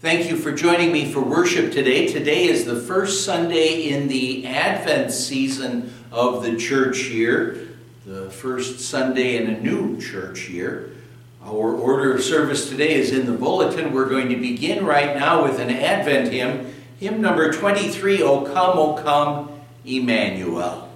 Thank you for joining me for worship today. Today is the first Sunday in the Advent season of the church year, the first Sunday in a new church year. Our order of service today is in the bulletin. We're going to begin right now with an Advent hymn, hymn number 23, O Come, O Come, Emmanuel.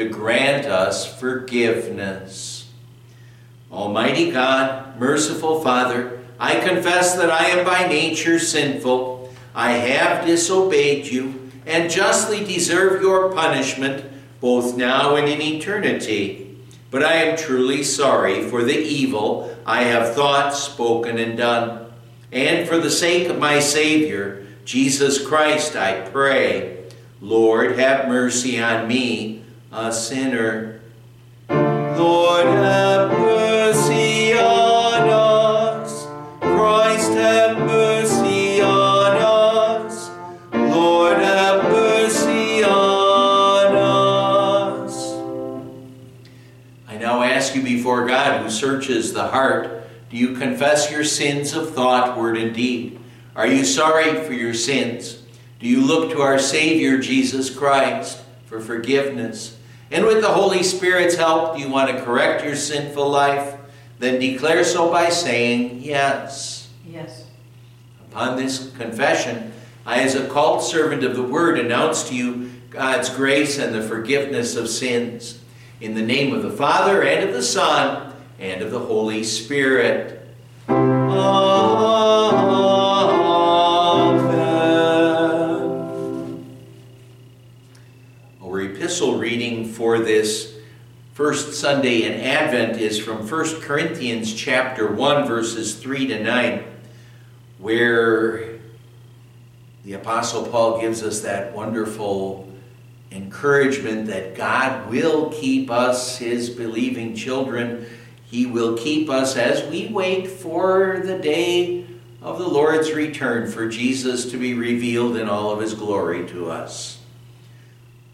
To grant us forgiveness. Almighty God, merciful Father, I confess that I am by nature sinful. I have disobeyed you and justly deserve your punishment both now and in eternity. But I am truly sorry for the evil I have thought, spoken, and done. And for the sake of my Savior, Jesus Christ, I pray, Lord, have mercy on me, a sinner. Lord, have mercy on us. Christ, have mercy on us. Lord, have mercy on us. I now ask you before God, who searches the heart, do you confess your sins of thought, word, and deed? Are you sorry for your sins? Do you look to our Savior, Jesus Christ, for forgiveness? And with the Holy Spirit's help, do you want to correct your sinful life? Then declare so by saying, Yes. Yes. Upon this confession, I, as a called servant of the Word, announce to you God's grace and the forgiveness of sins. In the name of the Father, and of the Son, and of the Holy Spirit. Amen. For this first Sunday in Advent is from 1 Corinthians chapter 1 verses 3 to 9 where the apostle Paul gives us that wonderful encouragement that God will keep us his believing children. He will keep us as we wait for the day of the Lord's return for Jesus to be revealed in all of his glory to us.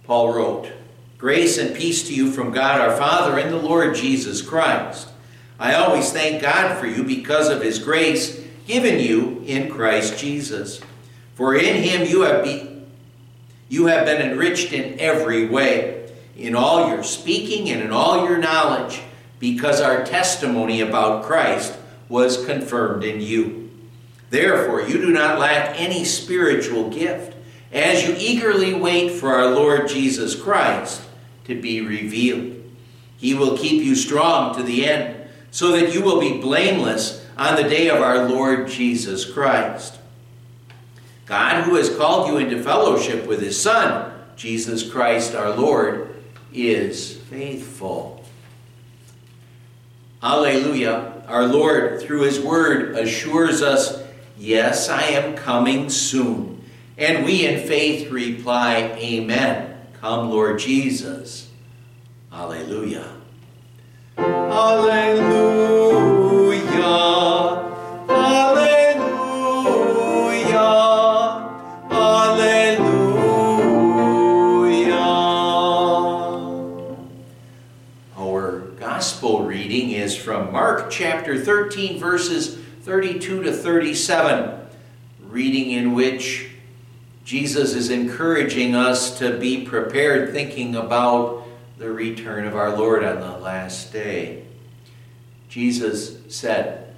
Paul wrote, Grace and peace to you from God our Father and the Lord Jesus Christ. I always thank God for you because of his grace given you in Christ Jesus. For in him you have, be, you have been enriched in every way, in all your speaking and in all your knowledge, because our testimony about Christ was confirmed in you. Therefore, you do not lack any spiritual gift as you eagerly wait for our Lord Jesus Christ to be revealed. He will keep you strong to the end, so that you will be blameless on the day of our Lord Jesus Christ. God, who has called you into fellowship with his Son, Jesus Christ our Lord, is faithful. Alleluia. Our Lord, through his word, assures us, Yes, I am coming soon. And we in faith reply, Amen. Come, Lord Jesus. Alleluia. Alleluia. Alleluia. Alleluia. Our gospel reading is from Mark chapter 13, verses 32 to 37, reading in which Jesus is encouraging us to be prepared, thinking about the return of our Lord on the last day. Jesus said,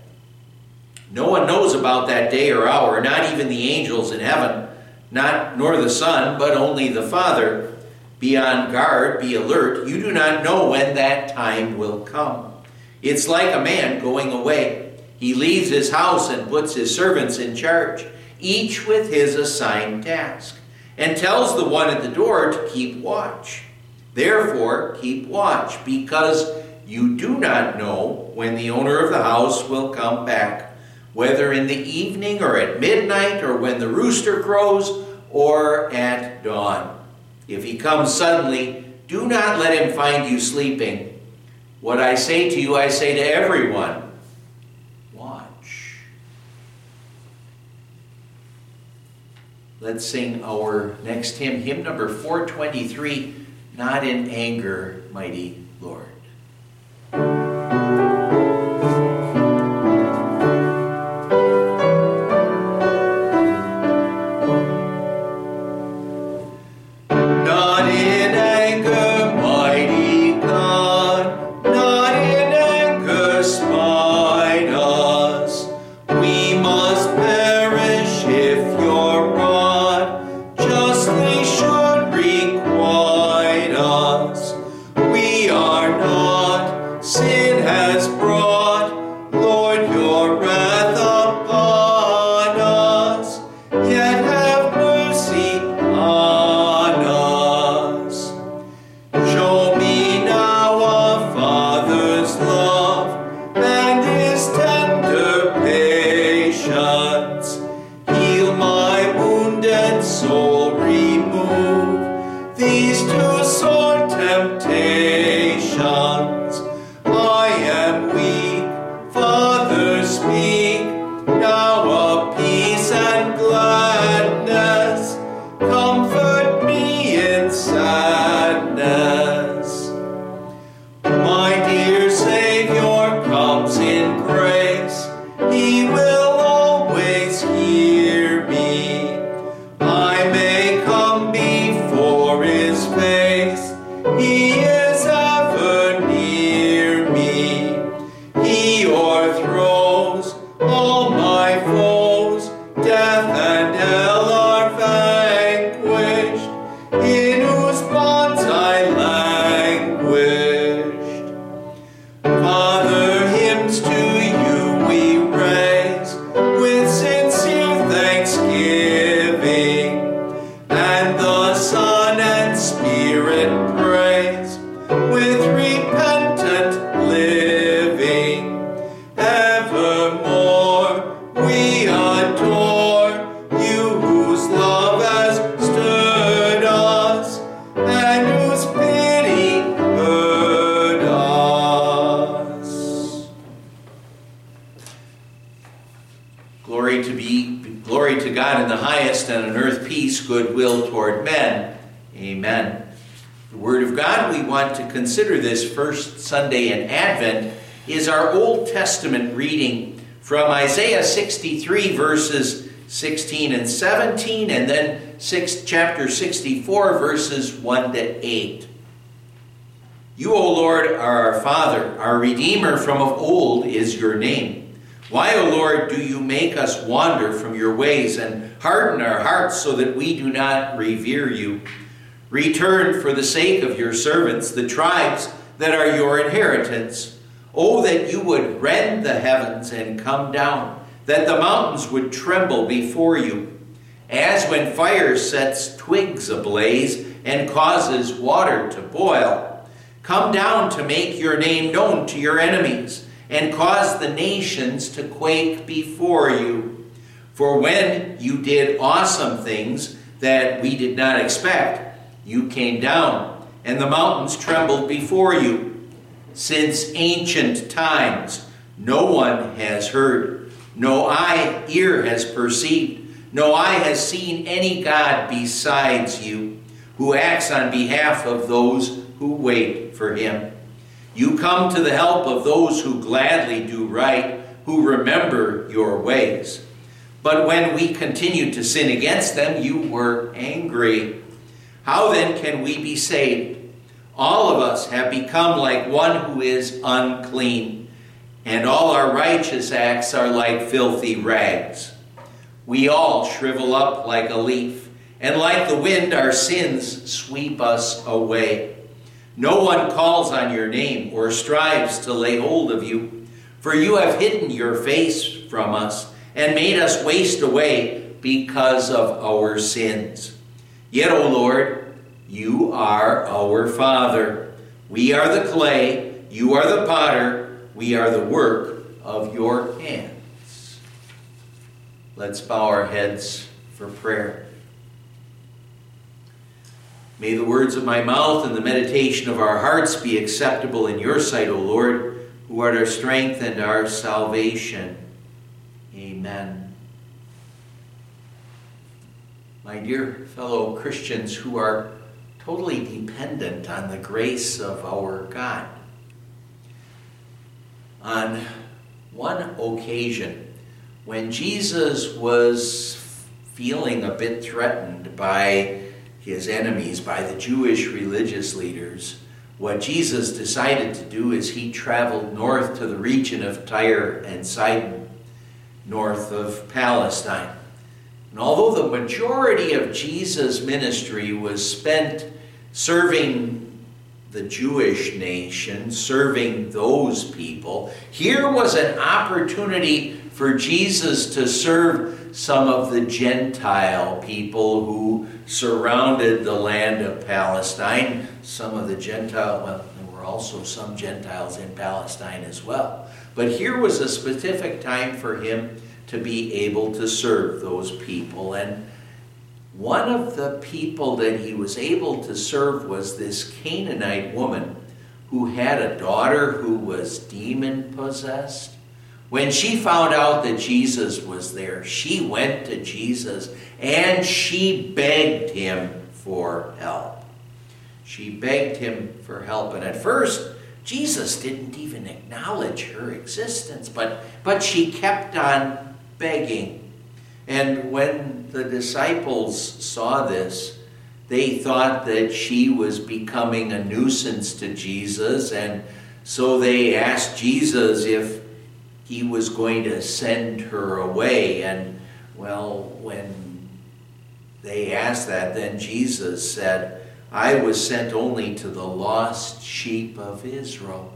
No one knows about that day or hour, not even the angels in heaven, not nor the Son, but only the Father. Be on guard, be alert. You do not know when that time will come. It's like a man going away. He leaves his house and puts his servants in charge each with his assigned task, and tells the one at the door to keep watch. Therefore, keep watch, because you do not know when the owner of the house will come back, whether in the evening or at midnight, or when the rooster crows, or at dawn. If he comes suddenly, do not let him find you sleeping. What I say to you, I say to everyone Let's sing our next hymn, hymn number 423, Not in Anger, Mighty Lord. ease to sore temptation. Peace, goodwill toward men. Amen. The Word of God we want to consider this first Sunday in Advent is our Old Testament reading from Isaiah 63, verses 16 and 17, and then six, chapter 64, verses 1 to 8. You, O Lord, are our Father, our Redeemer from of old is your name. Why, O Lord, do you make us wander from your ways and harden our hearts so that we do not revere you? Return for the sake of your servants, the tribes that are your inheritance. Oh, that you would rend the heavens and come down, that the mountains would tremble before you. As when fire sets twigs ablaze and causes water to boil Come down to make your name known to your enemies, and cause the nations to quake before you. For when you did awesome things that we did not expect, you came down, and the mountains trembled before you. Since ancient times, no one has heard, no eye, ear has perceived, no eye has seen any God besides you, who acts on behalf of those who wait for him. You come to the help of those who gladly do right, who remember your ways. But when we continued to sin against them, you were angry. How then can we be saved? All of us have become like one who is unclean, and all our righteous acts are like filthy rags. We all shrivel up like a leaf, and like the wind, our sins sweep us away. No one calls on your name or strives to lay hold of you, for you have hidden your face from us and made us waste away because of our sins. Yet, O Lord, you are our Father. We are the clay, you are the potter, we are the work of your hands. Let's bow our heads for prayer. May the words of my mouth and the meditation of our hearts be acceptable in your sight, O Lord, who art our strength and our salvation. Amen. My dear fellow Christians who are totally dependent on the grace of our God, on one occasion, when Jesus was feeling a bit threatened by his enemies, by the Jewish religious leaders, what Jesus decided to do is he traveled north to the region of Tyre and Sidon, north of Palestine. And although the majority of Jesus' ministry was spent serving the Jewish nation, serving those people, here was an opportunity for Jesus to serve some of the Gentile people who surrounded the land of Palestine. Some of the Gentile, well, there were also some Gentiles in Palestine as well. But here was a specific time for him to be able to serve those people. And one of the people that he was able to serve was this Canaanite woman who had a daughter who was demon possessed. When she found out that Jesus was there, she went to Jesus and she begged him for help. She begged him for help. And at first, Jesus didn't even acknowledge her existence, but, but she kept on begging. And when the disciples saw this, they thought that she was becoming a nuisance to Jesus, and so they asked Jesus if he was going to send her away. And, well, when they asked that, then Jesus said, I was sent only to the lost sheep of Israel.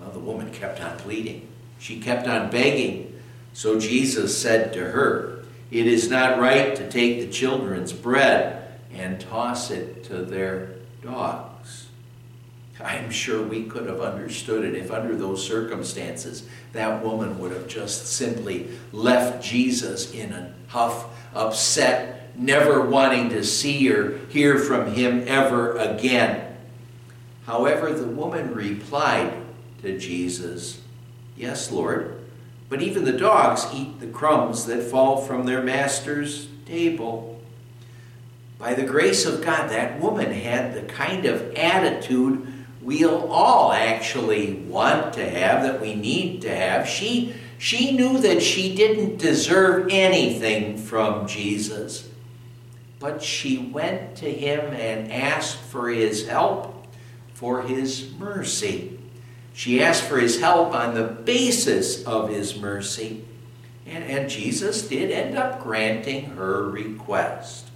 Well, the woman kept on pleading. She kept on begging. So Jesus said to her, It is not right to take the children's bread and toss it to their dogs. I'm sure we could have understood it if, under those circumstances, that woman would have just simply left Jesus in a huff, upset, never wanting to see or hear from him ever again. However, the woman replied to Jesus, Yes, Lord, but even the dogs eat the crumbs that fall from their master's table. By the grace of God, that woman had the kind of attitude we'll all actually want to have, that we need to have. She, she knew that she didn't deserve anything from Jesus, but she went to him and asked for his help, for his mercy. She asked for his help on the basis of his mercy, and, and Jesus did end up granting her request.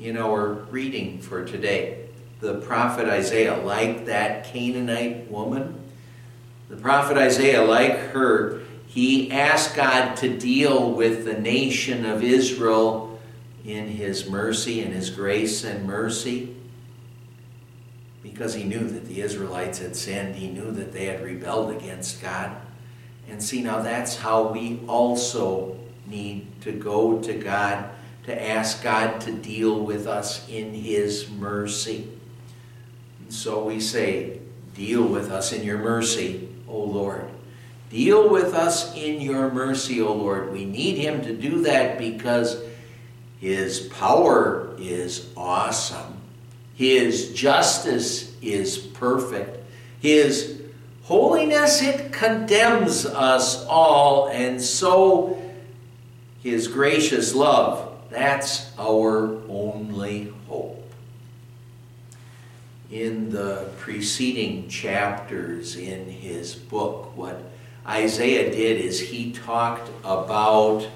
In our reading for today, the prophet Isaiah, like that Canaanite woman, the prophet Isaiah, like her, he asked God to deal with the nation of Israel in his mercy and his grace and mercy because he knew that the Israelites had sinned. He knew that they had rebelled against God. And see, now that's how we also need to go to God to ask God to deal with us in his mercy. So we say, Deal with us in your mercy, O Lord. Deal with us in your mercy, O Lord. We need him to do that because his power is awesome. His justice is perfect. His holiness, it condemns us all. And so his gracious love, that's our only in the preceding chapters in his book. What Isaiah did is he talked about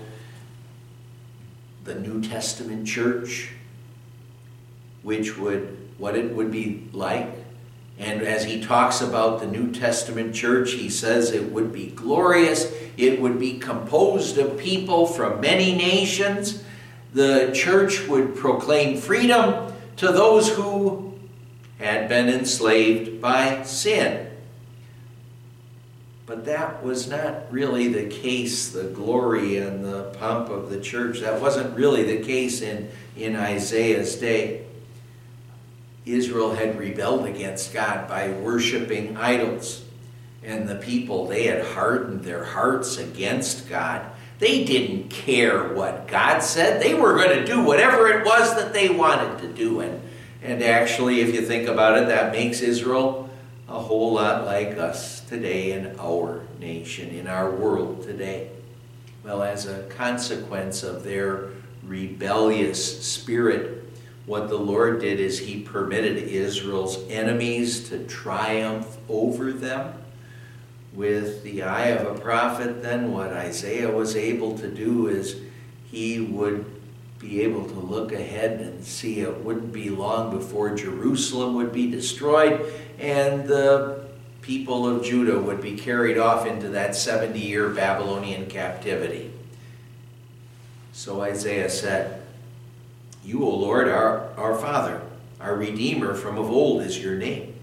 the New Testament church, which would, what it would be like. And as he talks about the New Testament church, he says it would be glorious. It would be composed of people from many nations. The church would proclaim freedom to those who had been enslaved by sin. But that was not really the case, the glory and the pomp of the church. That wasn't really the case in, in Isaiah's day. Israel had rebelled against God by worshiping idols. And the people, they had hardened their hearts against God. They didn't care what God said. They were going to do whatever it was that they wanted to do. And and actually, if you think about it, that makes Israel a whole lot like us today in our nation, in our world today. Well, as a consequence of their rebellious spirit, what the Lord did is He permitted Israel's enemies to triumph over them. With the eye of a prophet, then what Isaiah was able to do is he would be able to look ahead and see it wouldn't be long before Jerusalem would be destroyed and the people of Judah would be carried off into that 70 year Babylonian captivity. So Isaiah said, You, O Lord, are our Father, our Redeemer from of old is your name.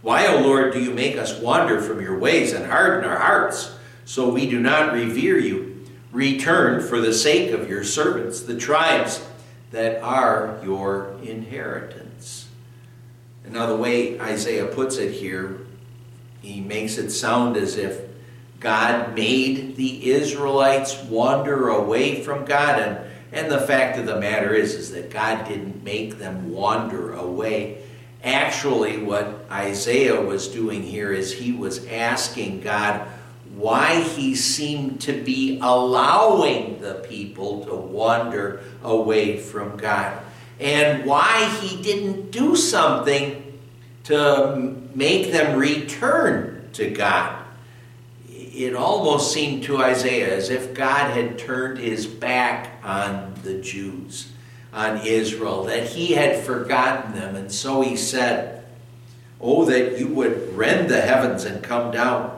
Why, O Lord, do you make us wander from your ways and harden our hearts so we do not revere you? Return for the sake of your servants, the tribes that are your inheritance. Now, the way Isaiah puts it here, he makes it sound as if God made the Israelites wander away from God. And, and the fact of the matter is, is that God didn't make them wander away. Actually, what Isaiah was doing here is he was asking God, why he seemed to be allowing the people to wander away from God and why he didn't do something to make them return to God. It almost seemed to Isaiah as if God had turned his back on the Jews, on Israel, that he had forgotten them. And so he said, Oh, that you would rend the heavens and come down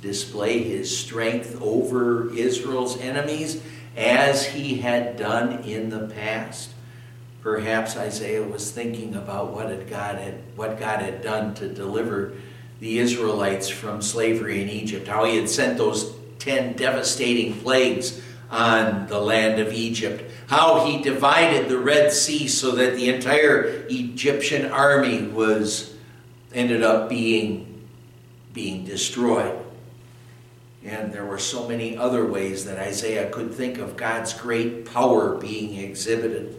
display his strength over Israel's enemies as he had done in the past. Perhaps Isaiah was thinking about what, God, had, what God had done to deliver the Israelites from slavery in Egypt, how he had sent those ten devastating plagues on the land of Egypt, how he divided the Red Sea so that the entire Egyptian army was ended up being being destroyed. And there were so many other ways that Isaiah could think of God's great power being exhibited.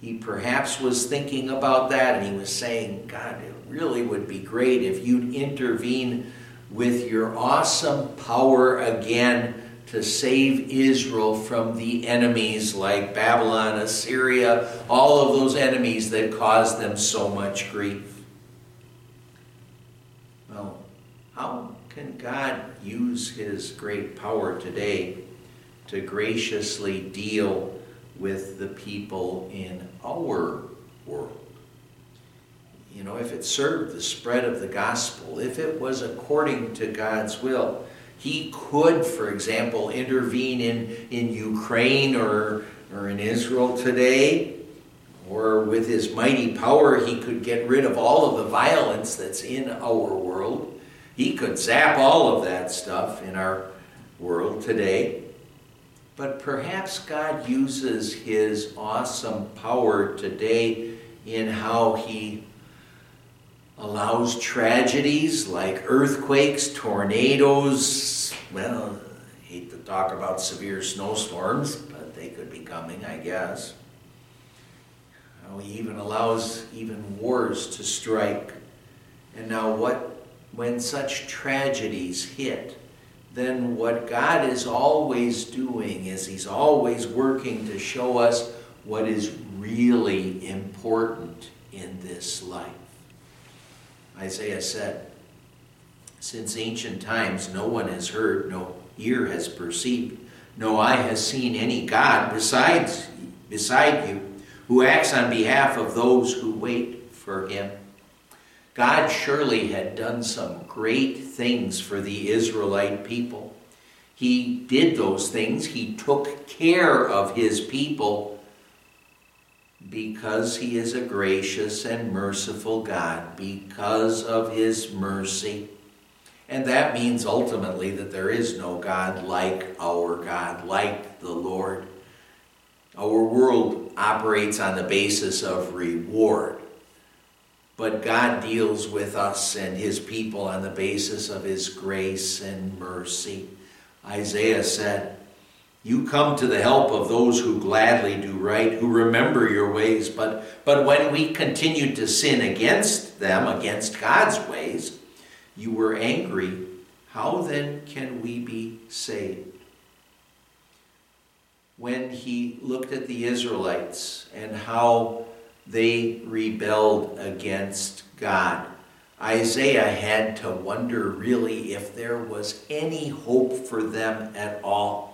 He perhaps was thinking about that and he was saying, God, it really would be great if you'd intervene with your awesome power again to save Israel from the enemies like Babylon, Assyria, all of those enemies that caused them so much grief. Well, how can God use his great power today to graciously deal with the people in our world? You know, if it served the spread of the gospel, if it was according to God's will, he could, for example, intervene in, in Ukraine or, or in Israel today, or with his mighty power, he could get rid of all of the violence that's in our world. He could zap all of that stuff in our world today. But perhaps God uses his awesome power today in how he allows tragedies like earthquakes, tornadoes. Well, I hate to talk about severe snowstorms, but they could be coming, I guess. How he even allows even wars to strike. And now, what when such tragedies hit? Then what God is always doing is He's always working to show us what is really important in this life. Isaiah said, Since ancient times no one has heard, no ear has perceived, no eye has seen any God besides beside you who acts on behalf of those who wait for him. God surely had done some great things for the Israelite people. He did those things. He took care of his people because he is a gracious and merciful God, because of his mercy. And that means ultimately that there is no God like our God, like the Lord. Our world operates on the basis of reward. But God deals with us and his people on the basis of his grace and mercy. Isaiah said, you come to the help of those who gladly do right, who remember your ways. But, but when we continued to sin against them, against God's ways, you were angry. How then can we be saved? When he looked at the Israelites and how they rebelled against God, Isaiah had to wonder really if there was any hope for them at all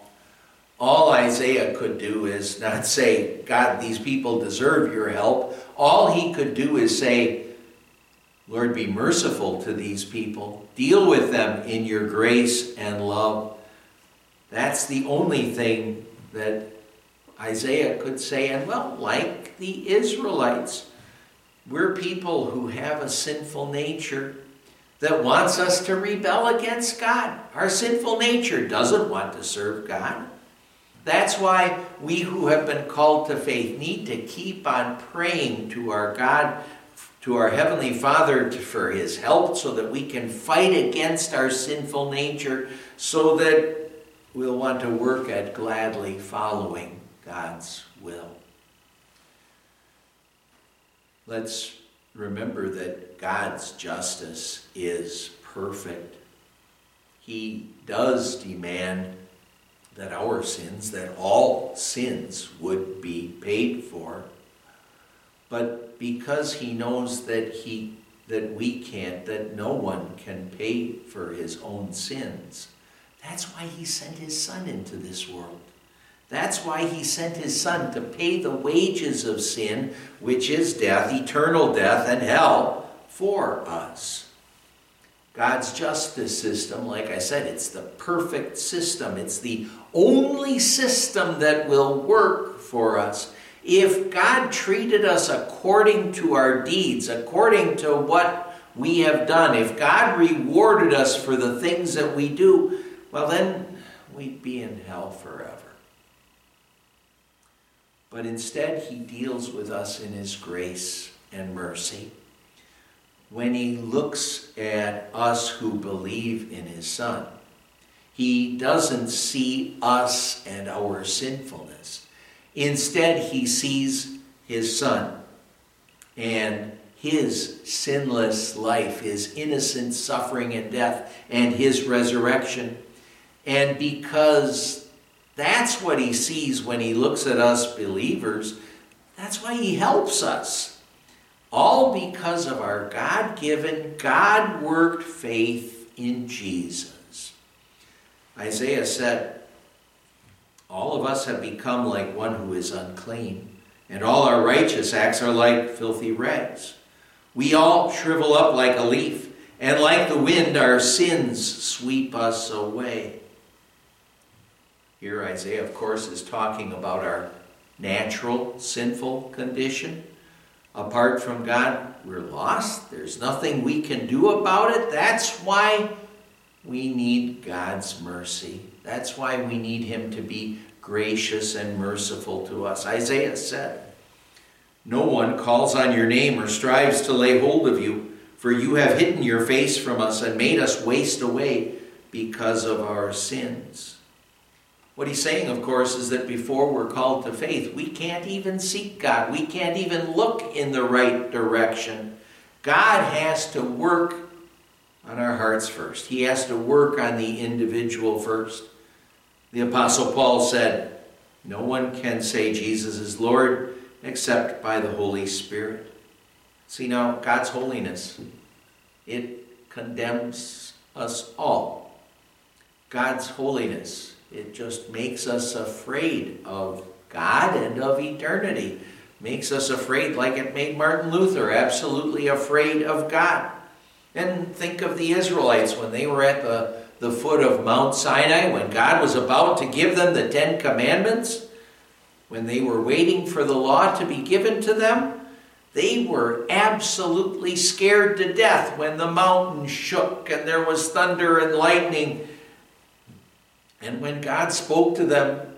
all Isaiah could do is not say, God, these people deserve your help. All he could do is say, Lord, be merciful to these people. Deal with them in your grace and love. That's the only thing that Isaiah could say. And well, like the Israelites, we're people who have a sinful nature that wants us to rebel against God. Our sinful nature doesn't want to serve God. That's why we who have been called to faith need to keep on praying to our God, to our Heavenly Father for His help so that we can fight against our sinful nature so that we'll want to work at gladly following God's will. Let's remember that God's justice is perfect. He does demand that our sins, that all sins would be paid for. But because he knows that he that we can't, that no one can pay for his own sins, that's why he sent his son into this world. That's why he sent his son to pay the wages of sin, which is death, eternal death, and hell, for us. God's justice system, like I said, it's the perfect system. It's the only system that will work for us. If God treated us according to our deeds, according to what we have done, if God rewarded us for the things that we do, well, then we'd be in hell forever. But instead, He deals with us in His grace and mercy when he looks at us who believe in his Son. He doesn't see us and our sinfulness. Instead, he sees his Son and his sinless life, his innocent suffering and death, and his resurrection. And because that's what he sees when he looks at us believers, that's why he helps us. All because of our God given, God worked faith in Jesus. Isaiah said, All of us have become like one who is unclean, and all our righteous acts are like filthy rags. We all shrivel up like a leaf, and like the wind, our sins sweep us away. Here, Isaiah, of course, is talking about our natural sinful condition apart from God, we're lost. There's nothing we can do about it. That's why we need God's mercy. That's why we need Him to be gracious and merciful to us. Isaiah said, No one calls on your name or strives to lay hold of you, for you have hidden your face from us and made us waste away because of our sins. What he's saying, of course, is that before we're called to faith, we can't even seek God. We can't even look in the right direction. God has to work on our hearts first, He has to work on the individual first. The Apostle Paul said, No one can say Jesus is Lord except by the Holy Spirit. See now, God's holiness, it condemns us all. God's holiness it just makes us afraid of God and of eternity. Makes us afraid, like it made Martin Luther, absolutely afraid of God. And think of the Israelites when they were at the, the foot of Mount Sinai, when God was about to give them the Ten Commandments, when they were waiting for the law to be given to them. They were absolutely scared to death when the mountain shook and there was thunder and lightning and when God spoke to them,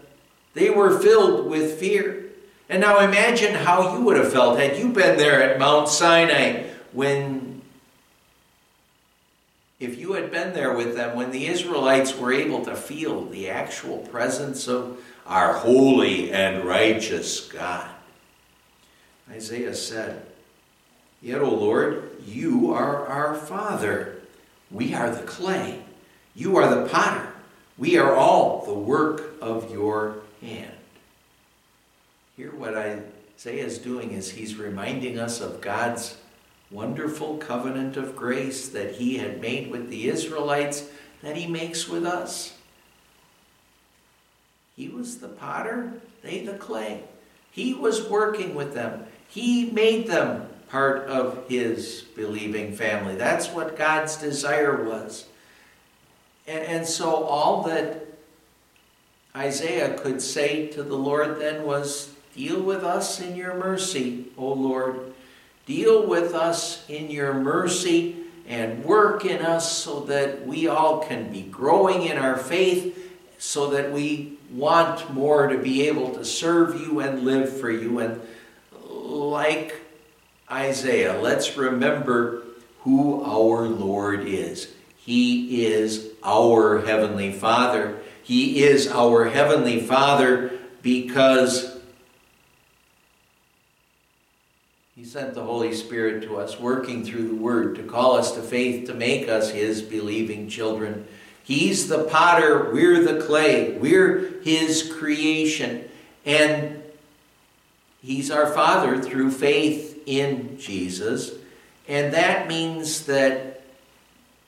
they were filled with fear. And now imagine how you would have felt had you been there at Mount Sinai when, if you had been there with them, when the Israelites were able to feel the actual presence of our holy and righteous God. Isaiah said, Yet, O Lord, you are our Father. We are the clay. You are the potter. We are all the work of your hand. Here, what Isaiah is doing is he's reminding us of God's wonderful covenant of grace that he had made with the Israelites that he makes with us. He was the potter, they the clay. He was working with them. He made them part of his believing family. That's what God's desire was. And, and so all that Isaiah could say to the Lord then was, Deal with us in your mercy, O Lord. Deal with us in your mercy and work in us so that we all can be growing in our faith, so that we want more to be able to serve you and live for you. And like Isaiah, let's remember who our Lord is. He is our Heavenly Father. He is our Heavenly Father because He sent the Holy Spirit to us, working through the Word to call us to faith, to make us His believing children. He's the potter, we're the clay, we're His creation. And He's our Father through faith in Jesus. And that means that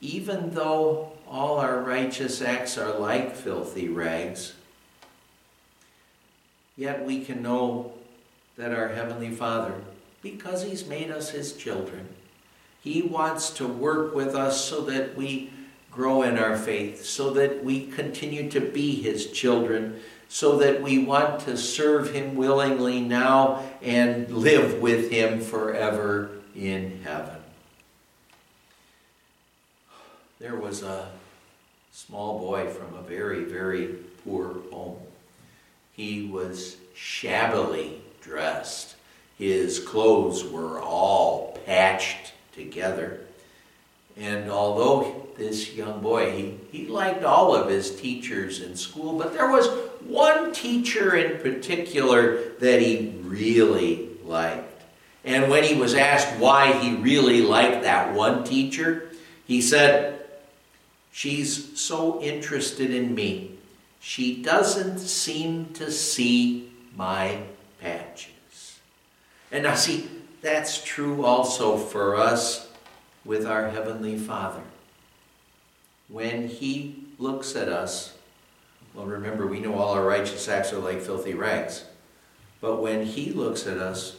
even though all our righteous acts are like filthy rags, yet we can know that our Heavenly Father, because He's made us His children, He wants to work with us so that we grow in our faith, so that we continue to be His children, so that we want to serve Him willingly now and live with Him forever in heaven. There was a small boy from a very, very poor home. He was shabbily dressed. His clothes were all patched together. And although this young boy, he, he liked all of his teachers in school, but there was one teacher in particular that he really liked. And when he was asked why he really liked that one teacher, he said, She's so interested in me. She doesn't seem to see my patches. And now, see, that's true also for us with our Heavenly Father. When He looks at us, well, remember, we know all our righteous acts are like filthy rags. But when He looks at us,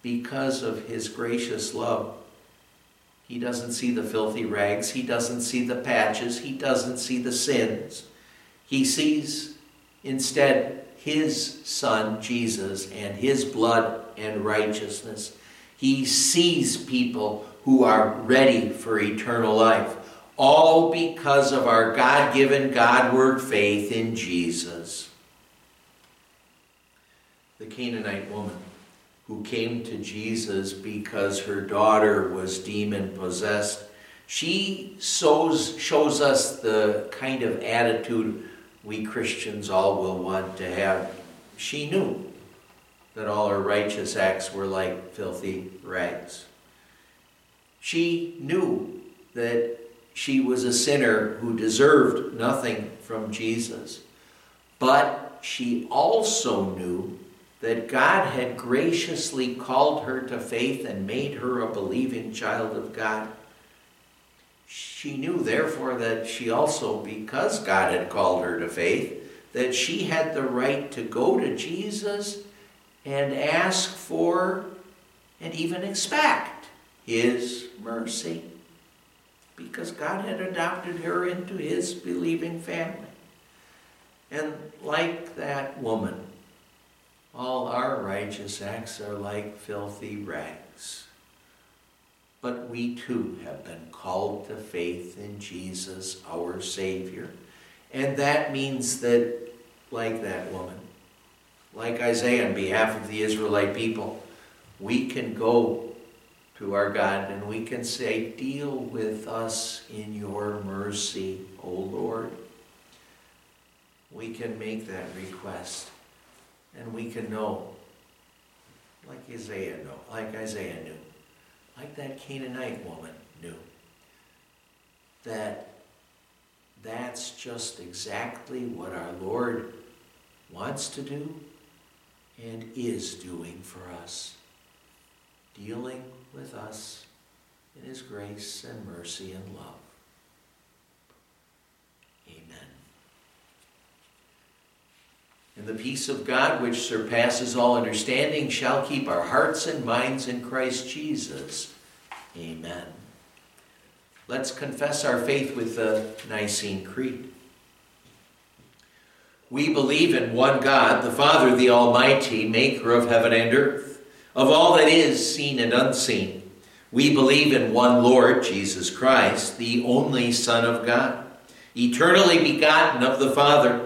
because of His gracious love, He doesn't see the filthy rags, He doesn't see the patches, He doesn't see the sins. He sees instead His Son, Jesus, and His blood and righteousness. He sees people who are ready for eternal life, all because of our God given, God word faith in Jesus. The Canaanite woman who came to Jesus because her daughter was demon possessed, she shows, shows us the kind of attitude we Christians all will want to have. She knew that all her righteous acts were like filthy rags. She knew that she was a sinner who deserved nothing from Jesus. But she also knew that God had graciously called her to faith and made her a believing child of God. She knew, therefore, that she also, because God had called her to faith, that she had the right to go to Jesus and ask for and even expect His mercy because God had adopted her into His believing family. And like that woman, all our righteous acts are like filthy rags. But we too have been called to faith in Jesus, our Savior. And that means that, like that woman, like Isaiah on behalf of the Israelite people, we can go to our God and we can say, Deal with us in your mercy, O Lord. We can make that request and we can know, like Isaiah knew, like Isaiah knew, like that Canaanite woman knew, that that's just exactly what our Lord wants to do and is doing for us, dealing with us in His grace and mercy and love. Amen. And the peace of God, which surpasses all understanding, shall keep our hearts and minds in Christ Jesus. Amen. Let's confess our faith with the Nicene Creed. We believe in one God, the Father, the Almighty, maker of heaven and earth, of all that is seen and unseen. We believe in one Lord, Jesus Christ, the only Son of God, eternally begotten of the Father,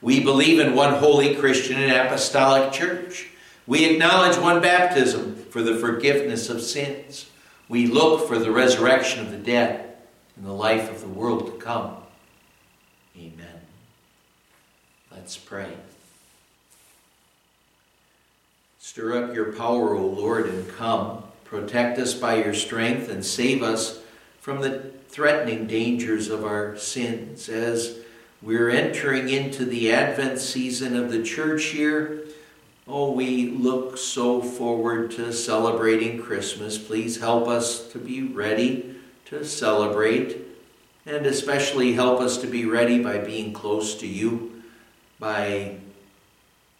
We believe in one holy Christian and apostolic church. We acknowledge one baptism for the forgiveness of sins. We look for the resurrection of the dead and the life of the world to come. Amen. Let's pray. Stir up your power, O Lord, and come. Protect us by your strength and save us from the threatening dangers of our sins. As we're entering into the Advent season of the church here, oh, we look so forward to celebrating Christmas. Please help us to be ready to celebrate, and especially help us to be ready by being close to you, by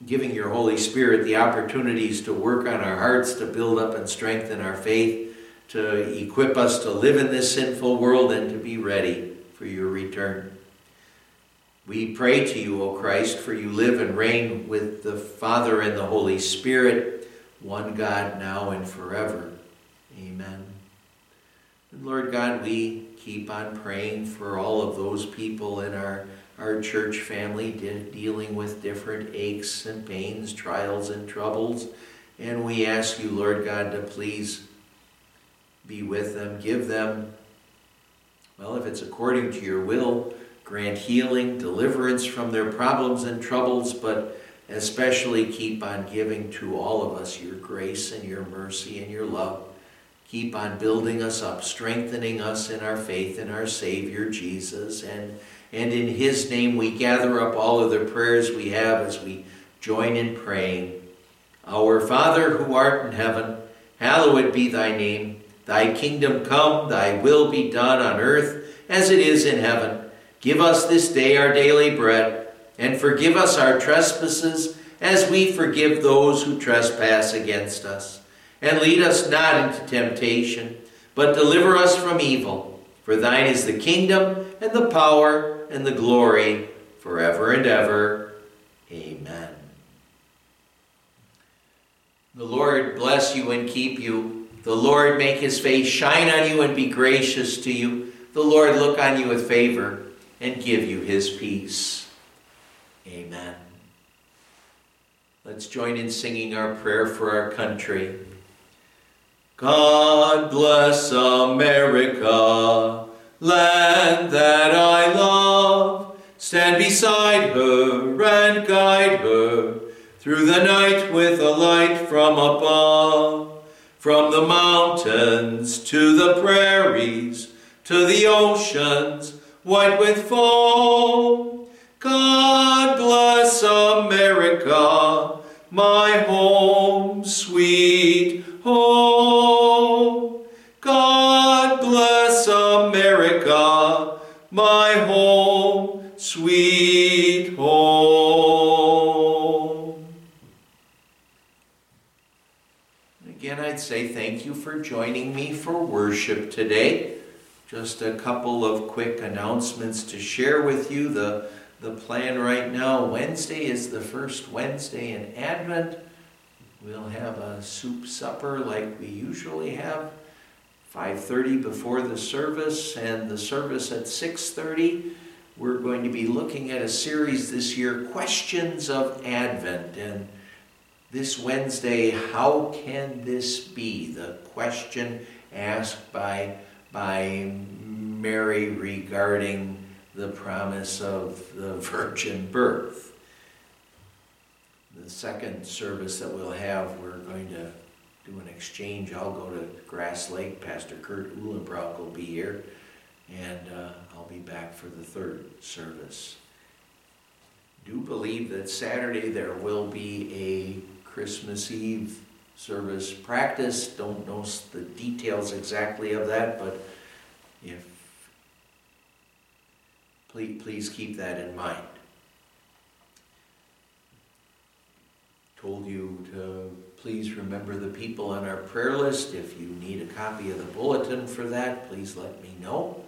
giving your Holy Spirit the opportunities to work on our hearts, to build up and strengthen our faith, to equip us to live in this sinful world and to be ready for your return. We pray to you, O Christ, for you live and reign with the Father and the Holy Spirit, one God now and forever. Amen. And Lord God, we keep on praying for all of those people in our our church family de- dealing with different aches and pains, trials and troubles. And we ask you, Lord God, to please be with them, give them, well, if it's according to your will, grant healing, deliverance from their problems and troubles, but especially keep on giving to all of us your grace and your mercy and your love. Keep on building us up, strengthening us in our faith in our Savior Jesus, and and in His name we gather up all of the prayers we have as we join in praying. Our Father who art in heaven, hallowed be thy name. Thy kingdom come, thy will be done on earth as it is in heaven. Give us this day our daily bread, and forgive us our trespasses as we forgive those who trespass against us. And lead us not into temptation, but deliver us from evil. For thine is the kingdom, and the power, and the glory forever and ever. Amen. The Lord bless you and keep you. The Lord make his face shine on you and be gracious to you. The Lord look on you with favor and give you his peace. Amen. Let's join in singing our prayer for our country. God bless America land that I love. Stand beside her and guide her through the night with a light from above. From the mountains to the prairies, to the oceans white with foam. God bless America, my home, sweet home. God bless America, my home, sweet home. Again, I'd say thank you for joining me for worship today. Just a couple of quick announcements to share with you. The, the plan right now, Wednesday is the first Wednesday in Advent. We'll have a soup supper like we usually have 5.30 before the service and the service at 6.30 we're going to be looking at a series this year questions of advent and this wednesday how can this be the question asked by by mary regarding the promise of the virgin birth the second service that we'll have we're going to do an exchange. I'll go to Grass Lake. Pastor Kurt Uhlenbrock will be here, and uh, I'll be back for the third service. Do believe that Saturday there will be a Christmas Eve service practice. Don't know the details exactly of that, but if please, please keep that in mind. Told you to Please remember the people on our prayer list. If you need a copy of the bulletin for that, please let me know.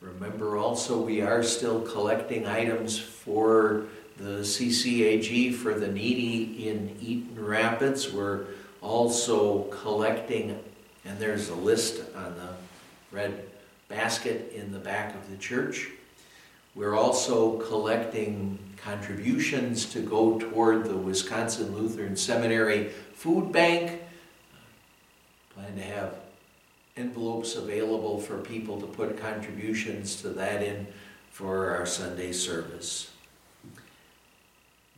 Remember also, we are still collecting items for the CCAG for the needy in Eaton Rapids. We're also collecting And there's a list on the red basket in the back of the church. We're also collecting contributions to go toward the Wisconsin Lutheran Seminary Food Bank. Plan to have envelopes available for people to put contributions to that in for our Sunday service.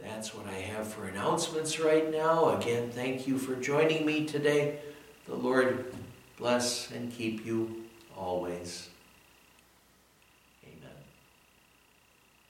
That's what I have for announcements right now. Again, thank you for joining me today. The Lord bless and keep you always.